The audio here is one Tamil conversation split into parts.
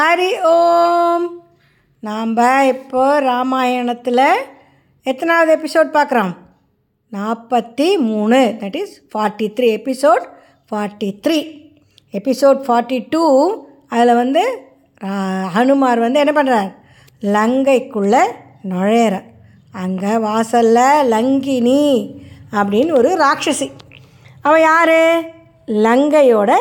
ஹரி ஓம். நாம் இப்போ ராமாயணத்தில் எத்தனாவது எபிசோட் பார்க்குறோம்? நாற்பத்தி மூணு. That is forty three episode forty three episode forty two அதில் வந்து ஹனுமார் வந்து என்ன பண்ணுறார் லங்கைக்குள்ளே நுழையிறார். அங்கே வாசலில் லங்கினி அப்படின்னு ஒரு ராட்சசி. அவள் யார்? லங்கையோட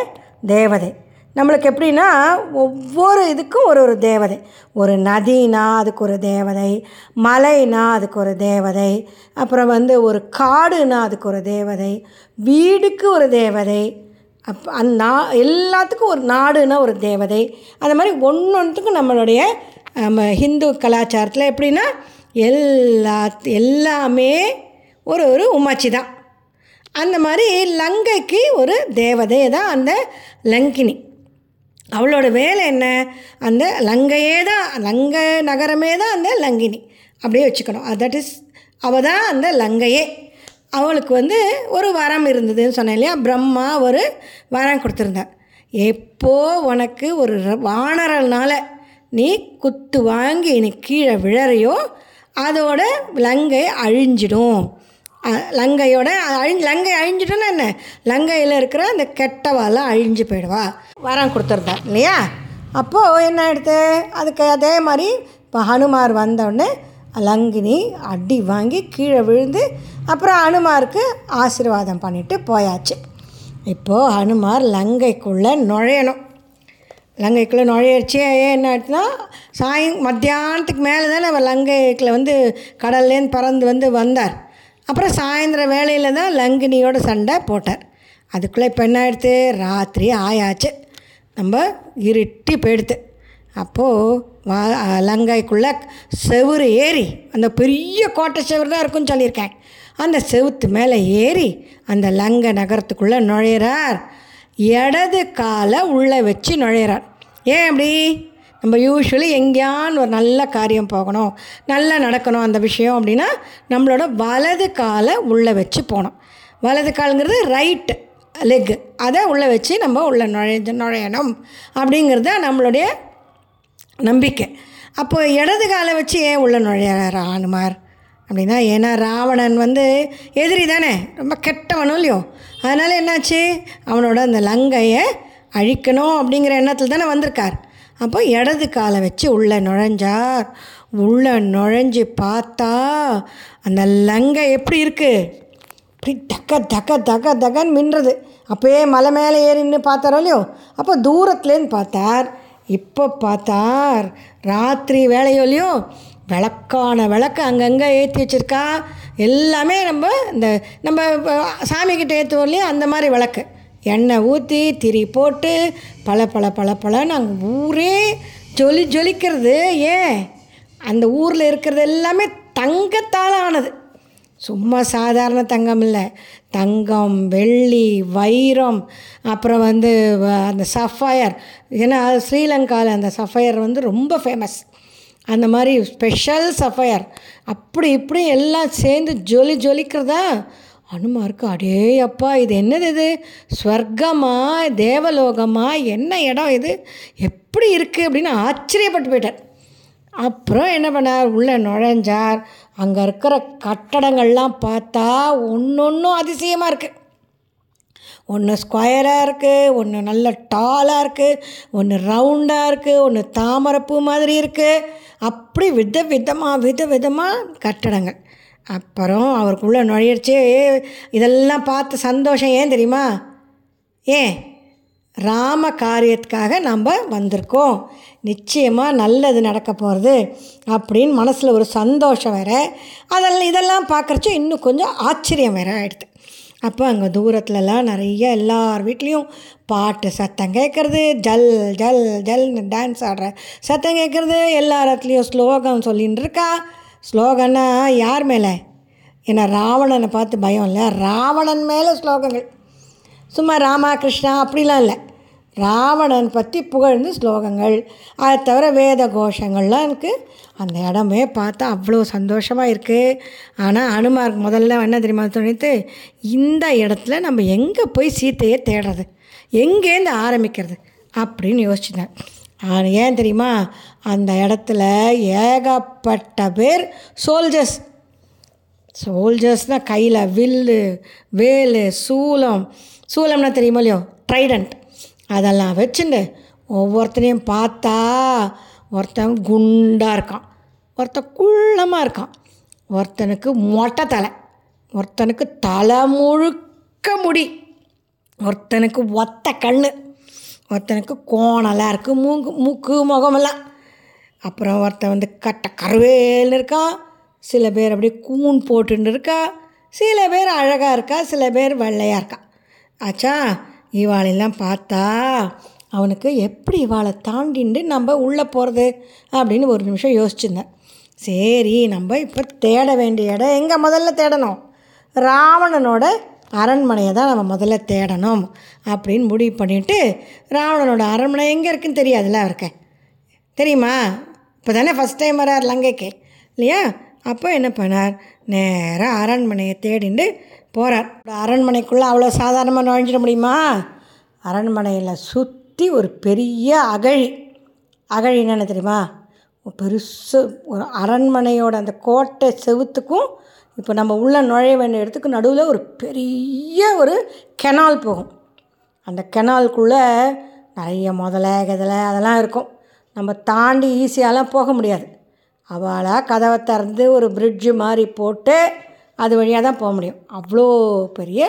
தேவதை. நம்மளுக்கு எப்படின்னா ஒவ்வொரு இதுக்கும் ஒரு ஒரு தேவதை. ஒரு நதினா அதுக்கு ஒரு தேவதை மலைனா அதுக்கு ஒரு தேவதை அப்புறம் வந்து ஒரு காடுனா அதுக்கு ஒரு தேவதை வீடுக்கு ஒரு தேவதை அப் அந் நா எல்லாத்துக்கும் ஒரு நாடுனா ஒரு தேவதை. அந்த மாதிரி ஒன்று ஒன்றுக்கும் நம்மளுடைய நம்ம ஹிந்து கலாச்சாரத்தில் எப்படின்னா எல்லா எல்லாமே ஒரு ஒரு உமாச்சி தான். அந்த மாதிரி லங்கைக்கு ஒரு தேவதை தான் அந்த லங்கினி. அவளோட வேலை என்ன? அந்த லங்கையே தான் லங்கை நகரமே தான் அந்த லங்கினி. அப்படியே வச்சுக்கணும். தட் இஸ் அவள் தான் அந்த லங்கையே. அவளுக்கு வந்து ஒரு வரம் இருந்ததுன்னு சொன்னேன் இல்லையா? பிரம்மா ஒரு வரம் கொடுத்துருந்தார் எப்போ உனக்கு ஒரு வானரல்னால நீ குத்து வாங்கி நீ கீழே விழறையோ அதோட லங்கை அழிஞ்சிடும். லங்கையோட அழி லங்கை அழிஞ்சிட்டோன்னா என்ன? லங்கையில் இருக்கிற அந்த கெட்டவாலாம் அழிஞ்சு போயிடுவா. வரம் கொடுத்துருந்தா இல்லையா? அப்போது என்ன ஆகிடுது அதுக்கு அதே மாதிரி இப்போ ஹனுமார் வந்தோடனே லங்கினி அடி வாங்கி கீழே விழுந்து அப்புறம் ஹனுமாருக்கு ஆசீர்வாதம் பண்ணிவிட்டு போயாச்சு. இப்போது ஹனுமார் லங்கைக்குள்ளே நுழையணும். லங்கைக்குள்ளே நுழையிறச்சே என்ன ஆச்சுன்னா சாயங் மத்தியானத்துக்கு மேலே தானே அவர் லங்கைக்குள்ளே வந்து கடல்லேருந்து பறந்து வந்து வந்தார். அப்புறம் சாயந்தரம் வேலையில் தான் லங்கினியோட சண்டை போட்டார். அதுக்குள்ளே இப்போ என்ன ஆயிடுத்து? ராத்திரி ஆயாச்சு. நம்ம இருட்டி போயிடுத்து. அப்போது வா லங்கைக்குள்ளே செவுரு ஏறி அந்த பெரிய கோட்டை செவுரு தான் இருக்குன்னு சொல்லியிருக்கேன். அந்த செவுத்து மேலே ஏறி அந்த லங்கை நகரத்துக்குள்ளே நுழையிறார். இடது காலை உள்ளே வச்சு நுழையிறார். ஏன் அப்படி? நம்ம யூஸ்வலி எங்கேயான்னு ஒரு நல்ல காரியம் போகணும் நல்லா நடக்கணும் அந்த விஷயம் அப்படின்னா நம்மளோட வலது காலை உள்ளே வச்சு போகணும். வலது காலுங்கிறது ரைட்டு லெக் அதை உள்ளே வச்சு நம்ம உள்ளே நுழைஞ்ச நுழையணும் அப்படிங்கிறது தான் நம்மளுடைய நம்பிக்கை. அப்போ இடது காலை வச்சு ஏன் உள்ளே நுழையிறார் ராணுமார் அப்படின்னா ஏன்னா ராவணன் வந்து எதிரி தானே ரொம்ப கெட்டவனும் இல்லையோ? அதனால் என்னாச்சு? அவனோட அந்த லங்கையை அழிக்கணும் அப்படிங்கிற எண்ணத்தில் தானே வந்திருக்கார். அப்போ இடது காலை வச்சு உள்ளே நுழைஞ்சார். உள்ளே நுழைஞ்சு பார்த்தா அந்த லங்கை எப்படி இருக்குது அப்படி தக்க தக்க தக்க தக்கன்னு மின்றது அப்போயே மலை மேலே ஏறி நின்று பார்த்தாரோ இல்லையோ? அப்போ தூரத்துலேருந்து பார்த்தார். இப்போ பார்த்தார். ராத்திரி வேலையோ இல்லையோ? விளக்கான விளக்கு அங்கங்கே ஏற்றி வச்சுருக்கா. எல்லாமே நம்ம இந்த நம்ம சாமிக்கிட்ட ஏற்றுவோம் இல்லையோ? அந்த மாதிரி விளக்கு. எண்ணெய் ஊற்றி திரி போட்டு பல பல பல பலன்னு நாங்கள் ஊரே ஜொலி ஜொலிக்கிறது. ஏன்? அந்த ஊரில் இருக்கிறது எல்லாமே தங்கத்தால் ஆனது. சும்மா சாதாரண தங்கம் இல்லை. தங்கம் வெள்ளி வைரம் அப்புறம் வந்து அந்த சஃபயர் ஏன்னா ஸ்ரீலங்காவில் அந்த சஃபயர் வந்து ரொம்ப ஃபேமஸ் அந்த மாதிரி ஸ்பெஷல் சஃபயர் அப்படி இப்படி எல்லாம் சேர்ந்து ஜொலி ஜொலிக்கிறதா? அனுமாருக்கு அடே அப்பா இது என்னது இது? ஸ்வர்க்கமா? தேவலோகமா? என்ன இடம் இது? எப்படி இருக்குது அப்படின்னு ஆச்சரியப்பட்டு போயிட்டார். அப்புறம் என்ன பண்ணார்? உள்ளே நுழைஞ்சார். அங்கே இருக்கிற கட்டடங்கள்லாம் பார்த்தா ஒன்று ஒன்றும் அதிசயமாக இருக்குது ஒன்று ஸ்கொயராக இருக்குது ஒன்று நல்ல டாலாக இருக்குது ஒன்று ரவுண்டாக இருக்குது ஒன்று தாமரப்பூ மாதிரி இருக்குது அப்படி வித விதமாக வித விதமாக கட்டடங்கள். அப்புறம் அவருக்குள்ளே நுழையிறச்சே இதெல்லாம் பார்த்து சந்தோஷம் ஏன் தெரியுமா? ஏன்? ராம காரியத்துக்காக நம்ம வந்திருக்கோம். நிச்சயமாக நல்லது நடக்க போகிறது அப்படின்னு மனசில் ஒரு சந்தோஷம் வேற. அதெல்லாம் இதெல்லாம் பார்க்குறச்சோ இன்னும் கொஞ்சம் ஆச்சரியம் வேற ஆகிடுது அப்போ அங்கே தூரத்துலலாம் நிறைய எல்லார் வீட்லேயும் பாட்டு சத்தம் கேட்குறது ஜல் ஜல் ஜல்னு டான்ஸ் ஆடுற சத்தம் கேட்குறது எல்லா இடத்துலையும் ஸ்லோகம் சொல்லின்னு இருக்கா ஸ்லோகன்னா யார் மேலே? ஏன்னா ராவணனை பார்த்து பயம் இல்லை. ராவணன் மேலே ஸ்லோகங்கள். சும்மா ராமா கிருஷ்ணா அப்படிலாம் இல்லை. ராவணன் பற்றி புகழ்ந்து ஸ்லோகங்கள். அதை தவிர வேத கோஷங்கள்லாம் இருக்குது அந்த இடமே பார்த்தா அவ்வளோ சந்தோஷமாக இருக்குது ஆனால் அனுமாருக்கு முதல்ல என்ன தெரியுமா தோணித்து இந்த இடத்துல நம்ம எங்கே போய் சீத்தையை தேடுறது? எங்கேருந்து ஆரம்பிக்கிறது? அப்படின்னு யோசிச்சுட்டேன் ஏன் தெரியுமா? அந்த இடத்துல ஏகப்பட்ட பேர் சோல்ஜர்ஸ் சோல்ஜர்ஸ்னால் கையில் வில்லு வேலு சூலம். சூலம்னா தெரியுமா இல்லையோ? ட்ரைடண்ட் அதெல்லாம் வச்சுண்டு ஒவ்வொருத்தனையும் பார்த்தா ஒருத்தன் குண்டாக இருக்கான். ஒருத்தன் குள்ளமாக இருக்கான். ஒருத்தனுக்கு மொட்டை தலை. ஒருத்தனுக்கு தலை முழுக்க முடி. ஒருத்தனுக்கு ஒத்த கண்ணு. ஒருத்தனுக்கு கோணலாம் இருக்குது மூங்கு மூக்கு முகமெல்லாம். அப்புறம் ஒருத்தன் வந்து கட்ட கருவேல்னு இருக்கான் சில பேர் அப்படியே கூன் போட்டுன்னு இருக்கா சில பேர் அழகாக இருக்கா சில பேர் வெள்ளையாக இருக்கா. ஆச்சா இவாளெல்லாம் பார்த்தா அவனுக்கு எப்படி இவாளை தாண்டிண்டு நம்ம உள்ளே போகிறது அப்படின்னு ஒரு நிமிஷம் யோசிச்சிருந்தேன். சரி நம்ம இப்போ தேட வேண்டிய இடம் எங்கே முதல்ல தேடணும்? ராவணனோட அரண்மனையை தான் நம்ம முதல்ல தேடணும் அப்படின்னு முடிவு பண்ணிவிட்டு ராவணனோட அரண்மனை எங்கே இருக்குன்னு தெரியாதுல்ல அவருக்கு. தெரியுமா? இப்போ தானே ஃபஸ்ட் டைம் வரார் லங்கைக்கு. இல்லையா? அப்போ என்ன பண்ணார்? நேராக அரண்மனையை தேடிண்டு போகிறார் அரண்மனைக்குள்ளே அவ்வளோ சாதாரணமாக நுழைஞ்சிட முடியுமா? அரண்மனையில் சுற்றி ஒரு பெரிய அகழி. அகழி என்னென்ன தெரியுமா? பெருசு ஒரு அரண்மனையோட அந்த கோட்டை செவுத்துக்கும் இப்போ நம்ம உள்ளே நுழைய வேண்டிய இடத்துக்கு நடுவில் ஒரு பெரிய ஒரு கெனால் போகும். அந்த கெனால்குள்ளே நிறைய முதலை கதலை அதெல்லாம் இருக்கும். நம்ம தாண்டி ஈஸியாலாம் போக முடியாது. அவளாக கதவை திறந்து ஒரு பிரிட்ஜு மாதிரி போட்டு அது வழியாக தான் போக முடியும். அவ்வளோ பெரிய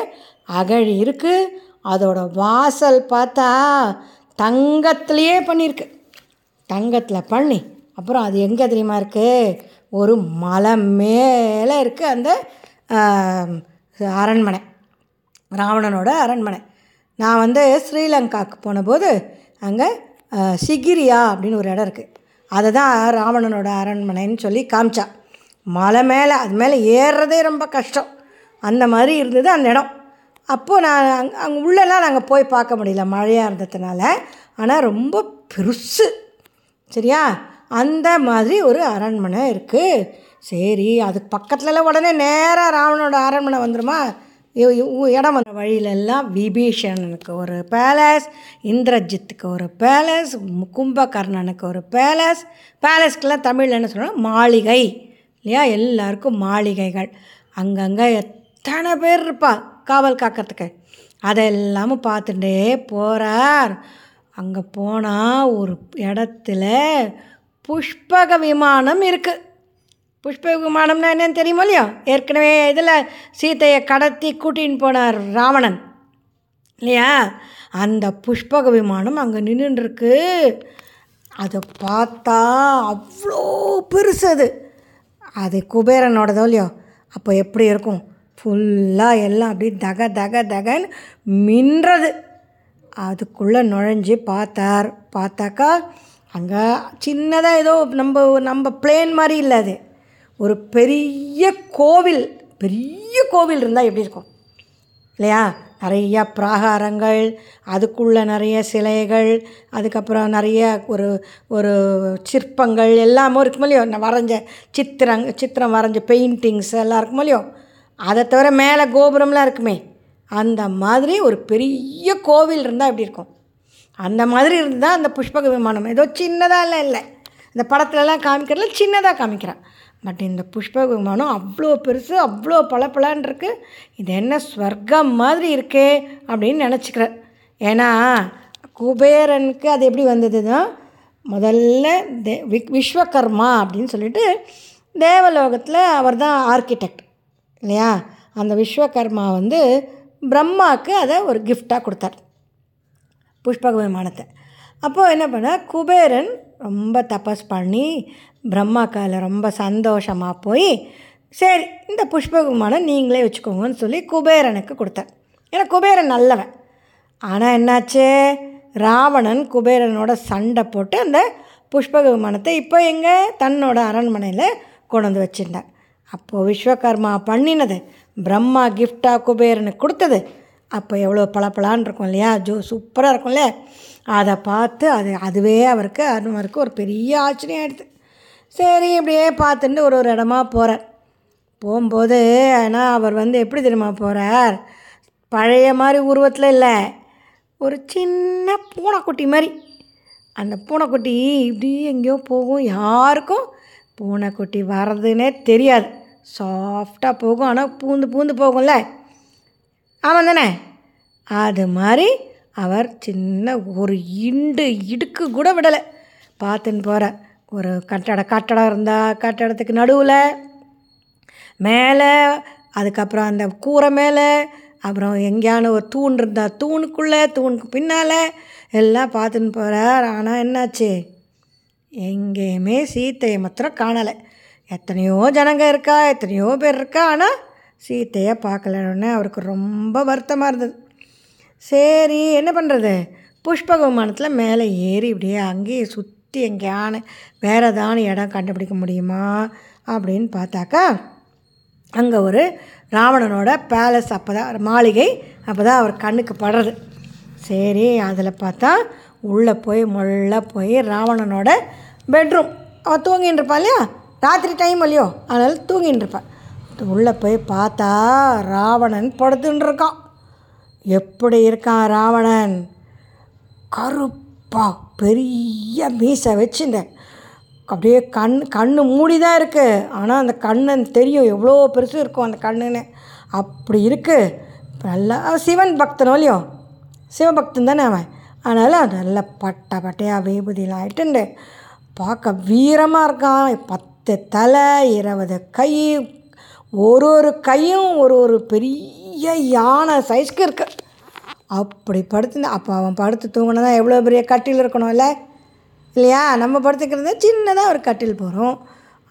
அகழி இருக்குது அதோட வாசல் பார்த்தா தங்கத்துலேயே பண்ணியிருக்கு. தங்கத்தில் பண்ணி அப்புறம் அது எங்கே தெரியுமா இருக்குது ஒரு மலை மேலே இருக்குது அந்த அரண்மனை. ராவணனோட அரண்மனை. நான் வந்து ஸ்ரீலங்காவுக்கு போனபோது அங்கே சிகிரியா அப்படின்னு ஒரு இடம் இருக்குது அதை தான் ராவணனோட அரண்மனைன்னு சொல்லி காமிச்சா. மலை மேலே அது மேலே ஏறுறதே ரொம்ப கஷ்டம். அந்த மாதிரி இருந்தது அந்த இடம். அப்போது நான் அங் அங்கே உள்ளெல்லாம் நாங்கள் போய் பார்க்க முடியல மழையாக இருந்ததுனால. ஆனால் ரொம்ப பெருசு. சரியா? அந்த மாதிரி ஒரு அரண்மனை இருக்குது சரி அதுக்கு பக்கத்துலலாம் உடனே நேராக ராவணோட அரண்மனை வந்துடுமா உ- இடம் வந்த வழியிலெல்லாம் விபீஷணனுக்கு ஒரு பேலஸ் இந்திரஜித்துக்கு ஒரு பேலஸ் கும்பகர்ணனுக்கு ஒரு பேலஸ். பேலஸ்க்கெல்லாம் தமிழில் என்ன சொல்லணும் மாளிகை இல்லையா? எல்லாருக்கும் மாளிகைகள். அங்கங்கே எத்தனை பேர் இருப்பா காவல் காக்கிறதுக்கு. அதெல்லாமும் பார்த்துட்டே போகிறார் அங்கே போனால் ஒரு இடத்துல புஷ்பக விமானம் இருக்குது புஷ்ப விமானம்னா என்னன்னு தெரியுமோ இல்லையோ? ஏற்கனவே இதில் சீதையை கடத்தி கூட்டின்னு போனார் ராவணன். இல்லையா? அந்த புஷ்பக விமானம் அங்கே நின்றுருக்கு அதை பார்த்தா அவ்வளோ பெருசு அது. அது குபேரனோடதோ இல்லையோ? அப்போ எப்படி இருக்கும்? ஃபுல்லாக எல்லாம் அப்படியே தக தக தகன்னு மின்றது. அதுக்குள்ளே நுழைஞ்சு பார்த்தார். பார்த்தாக்கா அங்கே சின்னதாக ஏதோ நம்ம நம்ம பிளேன் மாதிரி இல்லை அது. ஒரு பெரிய கோவில் பெரிய கோவில் இருந்தால் எப்படி இருக்கும்? இல்லையா? நிறைய பிராகாரங்கள் அதுக்குள்ளே நிறைய சிலைகள் அதுக்கப்புறம் நிறைய ஒரு ஒரு சிற்பங்கள் எல்லாமும் இருக்கும் இல்லையோ? நான் வரைஞ்ச சித்திரங் சித்திரம் வரைஞ்ச பெயிண்டிங்ஸ் எல்லாம் இருக்கும் இல்லையோ? அதை தவிர மேலே கோபுரம்லாம் இருக்குமே. அந்த மாதிரி ஒரு பெரிய கோவில் இருந்தால் எப்படி இருக்கும்? அந்த மாதிரி இருந்தால் அந்த புஷ்பக விமானம். ஏதோ சின்னதாகலாம் இல்லை. இந்த படத்துலலாம் காமிக்கிறதுல சின்னதாக காமிக்கிறான். பட் இந்த புஷ்பக விமானம் அவ்வளோ பெருசு அவ்வளோ பளபளன்னு இருக்கு இது என்ன ஸ்வர்க்கம் மாதிரி இருக்கே அப்படின்னு நினச்சிக்கிறார். ஏன்னா குபேரனுக்கு அது எப்படி வந்ததுன்னா முதல்ல தே வி- விஸ்வகர்மா அப்படின்னு சொல்லிட்டு தேவலோகத்தில் அவர் தான் ஆர்கிடெக்ட் இல்லையா? அந்த விஸ்வகர்மா வந்து பிரம்மாவுக்கு அதை ஒரு கிஃப்டாக கொடுத்தார். புஷ்பக விமானத்தை அப்போது என்ன பண்ண? குபேரன் ரொம்ப தபஸ் பண்ணி பிரம்மா கால ரொம்ப சந்தோஷமாக போய் சரி இந்த புஷ்பக விமானம் நீங்களே வச்சுக்கோங்கன்னு சொல்லி குபேரனுக்கு கொடுத்தேன். ஏன்னா குபேரன் நல்லவன். ஆனால் என்னாச்சு? ராவணன் குபேரனோட சண்டை போட்டு அந்த புஷ்பக விமானத்தை இப்போ எங்கே? தன்னோட அரண்மனையில் கொண்டு வந்து வச்சுருந்தார் அப்போது விஸ்வகர்மா பண்ணினது பிரம்மா கிஃப்டாக குபேரனுக்கு கொடுத்தது அப்போ எவ்வளோ பளபளன்னு இருக்கும் இல்லையா? ஜோ சூப்பராக இருக்கும்ல அதை பார்த்து அது அதுவே அவருக்கு அனுமருக்கு ஒரு பெரிய ஆச்சரியம் ஆகிடுது சரி இப்படியே பார்த்துட்டு ஒரு ஒரு இடமா போகிறார் போகும்போது ஆனால் அவர் வந்து எப்படி தெரியுமா போகிறார் பழைய மாதிரி உருவத்தில் இல்லை. ஒரு சின்ன பூனைக்குட்டி மாதிரி. அந்த பூனைக்குட்டி இப்படி எங்கேயோ போகும். யாருக்கும் பூனைக்குட்டி வர்றதுன்னே தெரியாது. சாஃப்டாக போகும். ஆனால் பூந்து பூந்து போகும்ல. ஆமாம் தானே அது மாதிரி அவர் சின்ன ஒரு இண்டு இடுக்கு கூட விடலை. பார்த்துன்னு போகிற ஒரு கட்டட கட்டடம் இருந்தால் கட்டடத்துக்கு நடுவில் மேலே அதுக்கப்புறம் அந்த கூரை மேலே அப்புறம் எங்கேயான ஒரு தூண் இருந்தால் தூணுக்குள்ளே தூணுக்கு பின்னால் எல்லாம் பார்த்துன்னு போகிறார் ஆனால் என்னாச்சு? எங்கேயுமே சீத்தையை மாத்திரம் காணலை. எத்தனையோ ஜனங்க இருக்கா எத்தனையோ பேர் இருக்கா ஆனால் சீத்தையை பார்க்கலன்னு அவருக்கு ரொம்ப வருத்தமாக இருந்தது. சரி என்ன பண்ணுறது புஷ்ப விமானத்தில் மேலே ஏறி இப்படியே அங்கேயே சுற்றி எங்கேயான வேறு ஏதான இடம் கண்டுபிடிக்க முடியுமா அப்படின்னு பார்த்தாக்கா அங்கே ஒரு ராவணனோட பேலஸ் அப்போ தான் மாளிகை அப்போ தான் அவர் கண்ணுக்கு படுறது. சரி அதில் பார்த்தா உள்ளே போய் முள்ள போய் ராவணனோட பெட்ரூம் அவன் தூங்கின்னு இருப்பான் இல்லையா? ராத்திரி டைம் இல்லையோ? அதனால் தூங்கின்னு இருப்பான். உள்ளே போய் பார்த்தா ராவணன் படுத்துன்னு இருக்கான். எப்படி இருக்கான் ராவணன்? கருப்பா பெரிய மீசை வச்சுருந்தேன். அப்படியே கண் கண் மூடி தான் இருக்குது ஆனால் அந்த கண்ணன் தெரியும் எவ்வளோ பெருசு இருக்கும் அந்த கண்ணுன்னு. அப்படி இருக்குது நல்லா சிவன் பக்தனோ இல்லையோ? சிவபக்தன் தானே அவன்? அதனால் நல்ல பட்டை பட்டையாக வேபுதியெலாம் ஆகிட்டுண்டு பார்க்க வீரமாக இருக்கான். பத்து தலை இருபது கை ஒரு ஒரு கையும் ஒரு ஒரு பெரிய யானை சைஸ்க்கு இருக்குது அப்படி படுத்து அப்போ அவன் படுத்து தூங்கினதான் எவ்வளோ பெரிய கட்டில் இருக்கணும்ல இல்லையா? நம்ம படுத்துக்கிறது சின்னதாக ஒரு கட்டில் போகிறோம்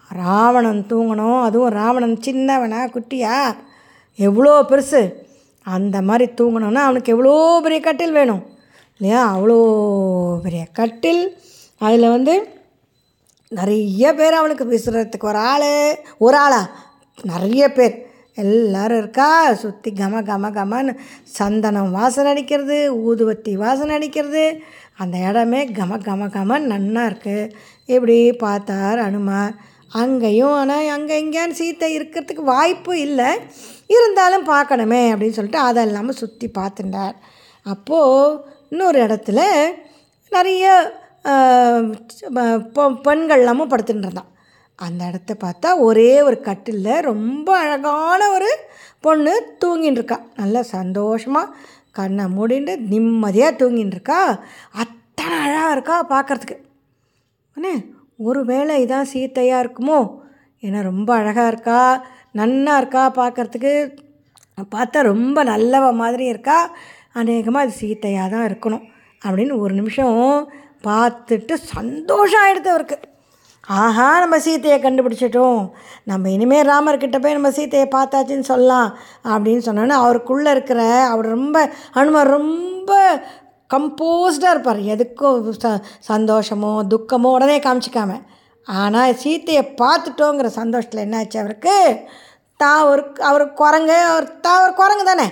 ராவணன் தூங்கணும். அதுவும் ராவணன் சின்னவனா குட்டியா? எவ்வளோ பெருசு? அந்த மாதிரி தூங்கணும்னா அவனுக்கு எவ்வளோ பெரிய கட்டில் வேணும்? இல்லையா? அவ்வளோ பெரிய கட்டில். அதில் வந்து நிறைய பேர் அவனுக்கு விசுறதுக்கு ஒரு ஆள் ஒரு ஆளா? நிறைய பேர். எல்லோரும் இருக்கா? சுற்றி கம கம கமன்னு சந்தனம் வாசனை அடிக்கிறது ஊதுவத்தி வாசனை அடிக்கிறது. அந்த இடமே கம கம கமன்னு நன்னா இருக்குது இப்படி பார்த்தார் அனுமார் அங்கேயும் ஆனால் அங்கே எங்கேயான்னு சீத்தை இருக்கிறதுக்கு வாய்ப்பு இல்லை. இருந்தாலும் பார்க்கணுமே அப்படின்னு சொல்லிட்டு அதை இல்லாமல் சுற்றி பார்த்துட்டார். அப்போது இன்னொரு இடத்துல நிறைய பெண்கள் எல்லாமும் படுத்துட்டு இருந்தான். அந்த இடத்த பார்த்தா ஒரே ஒரு கட்டிலில் ரொம்ப அழகான ஒரு பொண்ணு தூங்கின்னு இருக்கா நல்லா சந்தோஷமாக கண்ணை மூடிட்டு நிம்மதியாக தூங்கின்னு இருக்கா அத்தனை அழகாக இருக்கா பார்க்குறதுக்கு. அண்ணே ஒரு வேளை இதான் சீத்தையாக இருக்குமோ? ஏன்னா ரொம்ப அழகாக இருக்கா? நன்னா இருக்கா பார்க்குறதுக்கு? பார்த்தா ரொம்ப நல்லவ மாதிரி இருக்கா? அநேகமாக அது சீத்தையாக தான் இருக்கணும் அப்படின்னு ஒரு நிமிஷம் பார்த்துட்டு சந்தோஷம் ஆகிடுது அவருக்கு. ஆஹா நம்ம சீத்தையை கண்டுபிடிச்சிட்டோம். நம்ம இனிமேல் ராமர்கிட்ட போய் நம்ம சீத்தையை பார்த்தாச்சுன்னு சொல்லலாம் அப்படின்னு சொன்னோன்னே அவருக்குள்ளே இருக்கிற அவர் ரொம்ப அனுமர் ரொம்ப கம்போஸ்டாக இருப்பார். எதுக்கும் ச சந்தோஷமோ துக்கமோ உடனே காமிச்சிக்காம. ஆனால் சீத்தையை பார்த்துட்டோங்கிற சந்தோஷத்தில் என்னாச்சு அவருக்கு? தான் ஒரு அவர் குரங்கு அவர் தான் ஒரு குரங்கு தானே?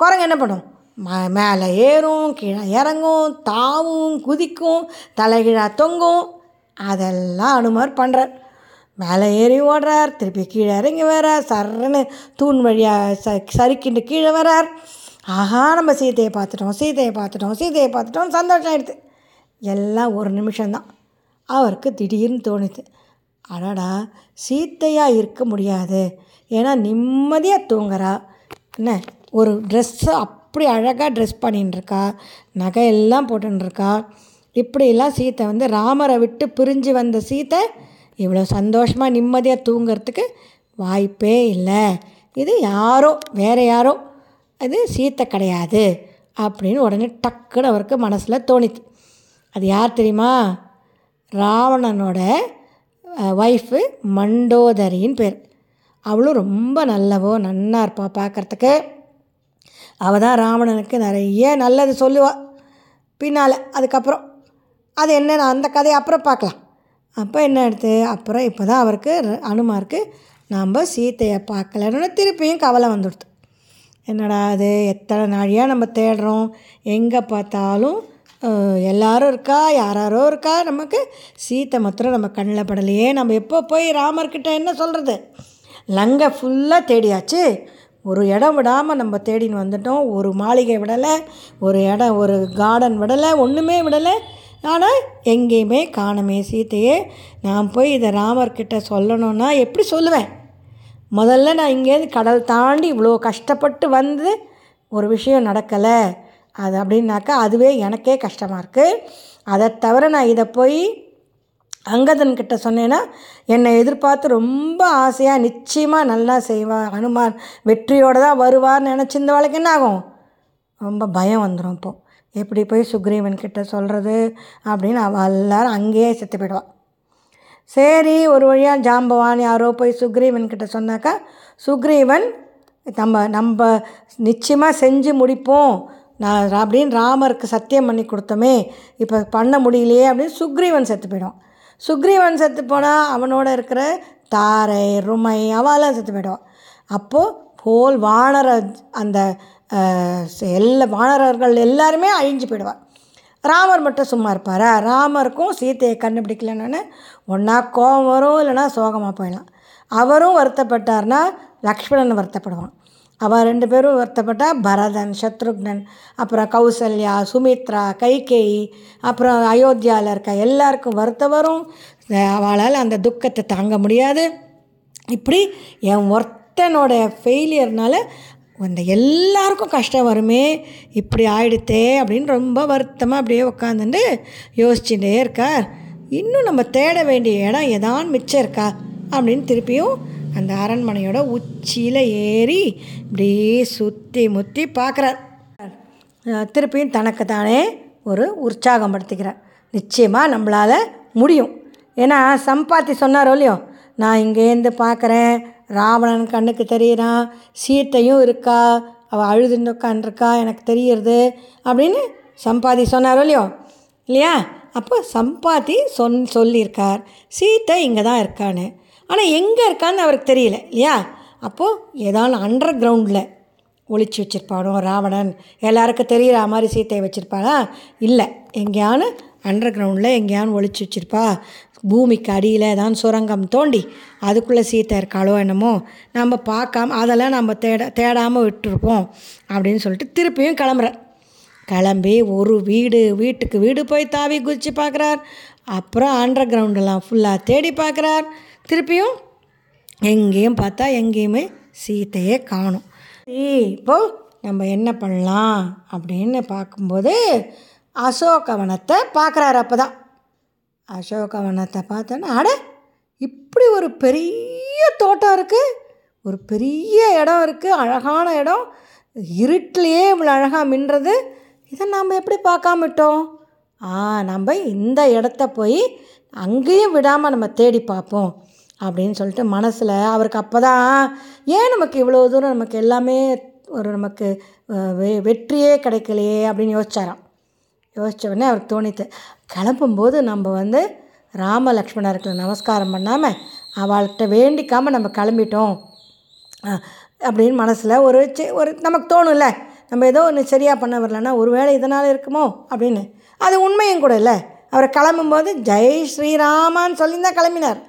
குரங்கு என்ன பண்ணும்? ம மேலே ஏறும் கீழே இறங்கும் தாவும் குதிக்கும் தலைகீழாக தொங்கும். அதெல்லாம் அனுமார் பண்ணுறார் மேலே ஏறி ஓடுறார் திருப்பி கீழே இறங்கி வரார் சர்ன்னு தூண் வழியாக ச சறுக்கிண்டு கீழே வரார் ஆஹா நம்ம சீதையை பார்த்துட்டோம் சீதையை பார்த்துட்டோம் சீதையை பார்த்துட்டோம் சந்தோஷம் ஆயிடுது. எல்லாம் ஒரு நிமிஷம்தான். அவருக்கு திடீர்னு தோணுது. அடடா சீத்தையாக இருக்க முடியாது. ஏன்னா நிம்மதியாக தூங்குறா. என்ன ஒரு ட்ரெஸ்ஸு அப்படி அழகாக ட்ரெஸ் பண்ணின்னு இருக்கா. நகை எல்லாம் போட்டுன்னு இருக்கா. இப்படியெல்லாம் சீத்தை வந்து ராமரை விட்டு பிரிஞ்சு வந்த சீத்தை இவ்வளோ சந்தோஷமாக நிம்மதியாக தூங்கிறதுக்கு வாய்ப்பே இல்லை. இது யாரோ வேறு யாரோ அது சீத்தை கிடையாது அப்படின்னு உடனே டக்குன்னு அவருக்கு மனசில் தோணிச்சு அது யார் தெரியுமா? ராவணனோட ஒய்ஃபு மண்டோதரின்னு பேர். அவளும் ரொம்ப நல்லவோ நன்னா இருப்பா பார்க்குறதுக்கு அவள் தான் ராவணனுக்கு நிறைய நல்லது சொல்லுவாள் பின்னால் அதுக்கப்புறம் அது என்ன அந்த கதையை அப்புறம் பார்க்கலாம். அப்போ என்ன எடுத்து அப்புறம் இப்போ தான் அவருக்கு அனுமாருக்கு நம்ம சீத்தையை பார்க்கலன்னு திருப்பியும் கவலை வந்துடுது என்னடா அது எத்தனை நாழியாக நம்ம தேடுறோம்? எங்கே பார்த்தாலும் எல்லாரும் இருக்கா? யாராரோ இருக்கா? நமக்கு சீத்தை மாத்திரம் நம்ம கண்ணில் படலையே. நம்ம எப்போ போய் ராமர்கிட்ட என்ன சொல்கிறது லங்கை ஃபுல்லாக தேடியாச்சு. ஒரு இடம் விடாமல் நம்ம தேடின்னு வந்துட்டோம். ஒரு மாளிகை விடலை. ஒரு இடம் ஒரு கார்டன் விடலை. ஒன்றுமே விடலை. ஆனால் எங்கேயுமே காணுமே சீத்தையே நான் போய் இதை ராமர்கிட்ட சொல்லணுன்னா எப்படி சொல்லுவேன்? முதல்ல நான் இங்கேருந்து கடல் தாண்டி இவ்வளோ கஷ்டப்பட்டு வந்து ஒரு விஷயம் நடக்கலை. அது அப்படின்னாக்கா அதுவே எனக்கே கஷ்டமாக இருக்குது அதை தவிர நான் இதை போய் அங்கதன் கிட்ட சொன்னேன்னா என்னை எதிர்பார்த்து ரொம்ப ஆசையாக நிச்சயமாக நல்லா செய்வான் அனுமான் வெற்றியோடு தான் வருவார்னு நினச்சிருந்த வாழ்க்கை என்ன ஆகும்? ரொம்ப பயம் வந்துடும் இப்போது எப்படி போய் சுக்ரீவன் கிட்ட சொல்கிறது அப்படின்னு அவள் எல்லாரும் அங்கேயே செத்து போயிடுவாள் சரி ஒரு வழியாக ஜாம்பவான் யாரோ போய் சுக்ரீவன் கிட்ட சொன்னாக்கா சுக்ரீவன் நம்ம நம்ம நிச்சயமாக செஞ்சு முடிப்போம். நான் அப்படின்னு ராமருக்கு சத்தியம் பண்ணி கொடுத்தோமே இப்போ பண்ண முடியலையே அப்படின்னு சுக்ரீவன் செத்து போயிடுவான் சுக்ரீவன் செத்து போனால் அவனோட இருக்கிற தாரை ருமை அவெல்லாம் செத்து போயிடுவான் அப்போது போல் வானர அந்த எல்லா வானரர்கள் எல்லாருமே அழிஞ்சு போயிடுவார் ராமர் மட்டும் சும்மா இருப்பாரா? ராமருக்கும் சீத்தையை கண்டுபிடிக்கலன்னு ஒன்றா கோபம் வரும் இல்லைன்னா சோகமாக போயிடலாம். அவரும் வருத்தப்பட்டார்னா லக்ஷ்மணன் வருத்தப்படுவான். அவன் ரெண்டு பேரும் வருத்தப்பட்டால் பரதன் சத்ருக்னன் அப்புறம் கௌசல்யா சுமித்ரா கைகேயி அப்புறம் அயோத்தியாவில் இருக்க எல்லாருக்கும் வருத்தம் வரும். அவளால் அந்த துக்கத்தை தாங்க முடியாது. இப்படி என் ஒருத்தனோட ஃபெயிலியர்னால இந்த எல்லாருக்கும் கஷ்டம் வருமே இப்படி ஆயிடுத்தே அப்படின்னு ரொம்ப வருத்தமாக அப்படியே உட்காந்துட்டு யோசிச்சுட்டே இருக்கார். இன்னும் நம்ம தேட வேண்டிய இடம் எதான் மிச்சம் இருக்கா? அப்படின்னு திருப்பியும் அந்த அரண்மனையோட உச்சியில் ஏறி இப்படியே சுற்றி முற்றி பார்க்குறார் திருப்பியும் தனக்கு தானே ஒரு உற்சாகம் படுத்திக்கிறார். நிச்சயமாக நம்மளால் முடியும். ஏன்னா சம்பாத்தி சொன்னாரோ இல்லையோ நான் இங்கேருந்து பார்க்குறேன் ராவணன் கண்ணுக்கு தெரியிறான் சீத்தையும் இருக்கா அவள் அழுதுன்னு உட்காந்துருக்கா எனக்கு தெரியுறது அப்படின்னு சம்பாதி சொன்னாரோ இல்லையோ? இல்லையா? அப்போ சம்பாத்தி சொன் சொல்லியிருக்கார். சீத்தை இங்கே தான் இருக்கான்னு. ஆனால் எங்கே இருக்கான்னு அவருக்கு தெரியல இல்லையா? அப்போது ஏதாவது அண்டர் கிரவுண்டில் ஒழிச்சு வச்சுருப்பானோ ராவணன்? எல்லாருக்கும் தெரிகிற மாதிரி சீத்தையை வச்சுருப்பாளா? இல்லை. எங்கேயானு அண்டர் கிரவுண்டில் எங்கேயானு ஒழிச்சு வச்சுருப்பா. பூமிக்கு அடியில் தான் சுரங்கம் தோண்டி அதுக்குள்ளே சீத்தை இருக்காளோ என்னமோ நம்ம பார்க்காம அதெல்லாம் நம்ம தேட தேடாமல் விட்டுருப்போம் அப்படின்னு சொல்லிட்டு திருப்பியும் கிளம்புறார் கிளம்பி ஒரு வீடு வீட்டுக்கு வீடு போய் தாவி குதித்து பார்க்குறார். அப்புறம் அண்டர் கிரவுண்டெல்லாம் ஃபுல்லாக தேடி பார்க்குறார். திருப்பியும் எங்கேயும் பார்த்தா எங்கேயுமே சீத்தையே காணும். இப்போ நம்ம என்ன பண்ணலாம் அப்படின்னு பார்க்கும்போது அசோகவனத்தை பார்க்குறாரு அப்போ தான் அசோகவனத்தை பார்த்தோன்னா அட இப்படி ஒரு பெரிய தோட்டம் இருக்குது ஒரு பெரிய இடம் இருக்குது அழகான இடம். இருட்டிலேயே இவ்வளோ அழகாக மின்றது இதை நாம் எப்படி பார்க்காமட்டோம் ஆ நம்ம இந்த இடத்த போய் அங்கேயும் விடாமல் நம்ம தேடி பார்ப்போம் அப்படின்னு சொல்லிட்டு மனசில் அவருக்கு அப்போ தான் ஏன் நமக்கு இவ்வளோ தூரம் நமக்கு எல்லாமே ஒரு நமக்கு வெ வெற்றியே கிடைக்கலையே அப்படின்னு யோசிச்சாராம். யோசித்த உடனே அவருக்கு தோணித்து கிளம்பும்போது நம்ம வந்து ராம லக்ஷ்மணருக்கு நமஸ்காரம் பண்ணாமல் அவள்கிட்ட வேண்டிக்காமல் நம்ம கிளம்பிட்டோம். அப்படின்னு மனசில் ஒரு ஒரு நமக்கு தோணும்ல. நம்ம ஏதோ ஒன்று சரியாக பண்ண வரலன்னா ஒரு வேளை இதனால் இருக்குமோ அப்படின்னு. அது உண்மையும் கூட இல்லை. அவர் கிளம்பும்போது ஜெய் ஸ்ரீராமான்னு சொல்லி தான் கிளம்பினார்.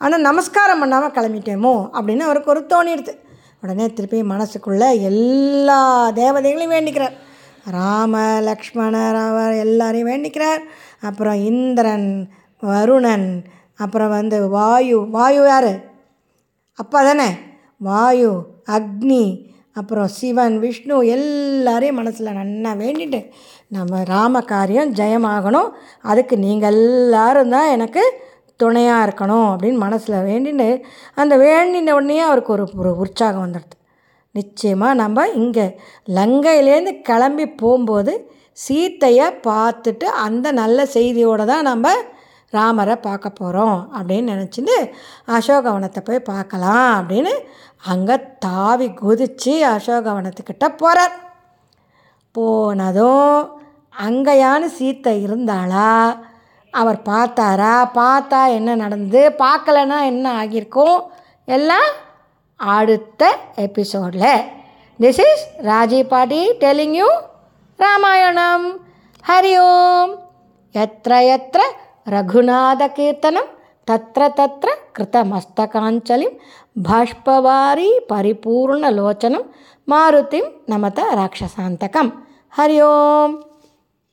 ஆனால் நமஸ்காரம் பண்ணாமல் கிளம்பிட்டேமோ அப்படின்னு அவருக்கு ஒரு தோணிடுது. உடனே திருப்பி மனசுக்குள்ளே எல்லா தேவதைகளையும் வேண்டிக்கிறார். ராம லக்ஷ்மணர் அவர் எல்லாரையும் வேண்டிக்கிறார். அப்புறம் இந்திரன் வருணன் அப்புறம் வந்து வாயு வாயு யார்? அப்பா தானே? வாயு அக்னி அப்புறம் சிவன் விஷ்ணு எல்லாரையும் மனசில் நன்னா வேண்டிட்டு நம்ம ராம காரியம் ஜெயமாகணும். அதுக்கு நீங்கள் எல்லோரும் தான் எனக்கு துணையாக இருக்கணும் அப்படின்னு மனசில் வேண்டின்னு அந்த வேண்டின உடனே அவருக்கு ஒரு ஒரு உற்சாகம் வந்துடுது. நிச்சயமாக நம்ம இங்கே லங்கையிலேருந்து கிளம்பி போகும்போது சீத்தையை பார்த்துட்டு அந்த நல்ல செய்தியோடு தான் நம்ம ராமரை பார்க்க போகிறோம் அப்படின்னு நினச்சிட்டு அசோகவனத்தை போய் பார்க்கலாம் அப்படின்னு அங்கே தாவி குதித்து அசோகவனத்துக்கிட்ட போகிறார் போனதும் அங்கேயானு சீத்தை இருந்தாளா? அவர் பார்த்தாரா? பார்த்தா என்ன நடந்து பார்க்கலன்னா என்ன ஆகியிருக்கும்? எல்லாம் അടുത്ത എപ്പിസോഡിൽ this is Raji Paati telling you Ramayanam Hari Om എത്ര എത്ര രഘുനാഥകീർത്തനം തത്ര തത്ര കൃതമസ്തകാഞ്ചലിം ബാഷ്പവാരി പരിപൂർണലോചനം മാരുതിം നമത രാക്ഷസാന്തകം. ഹരി ഓം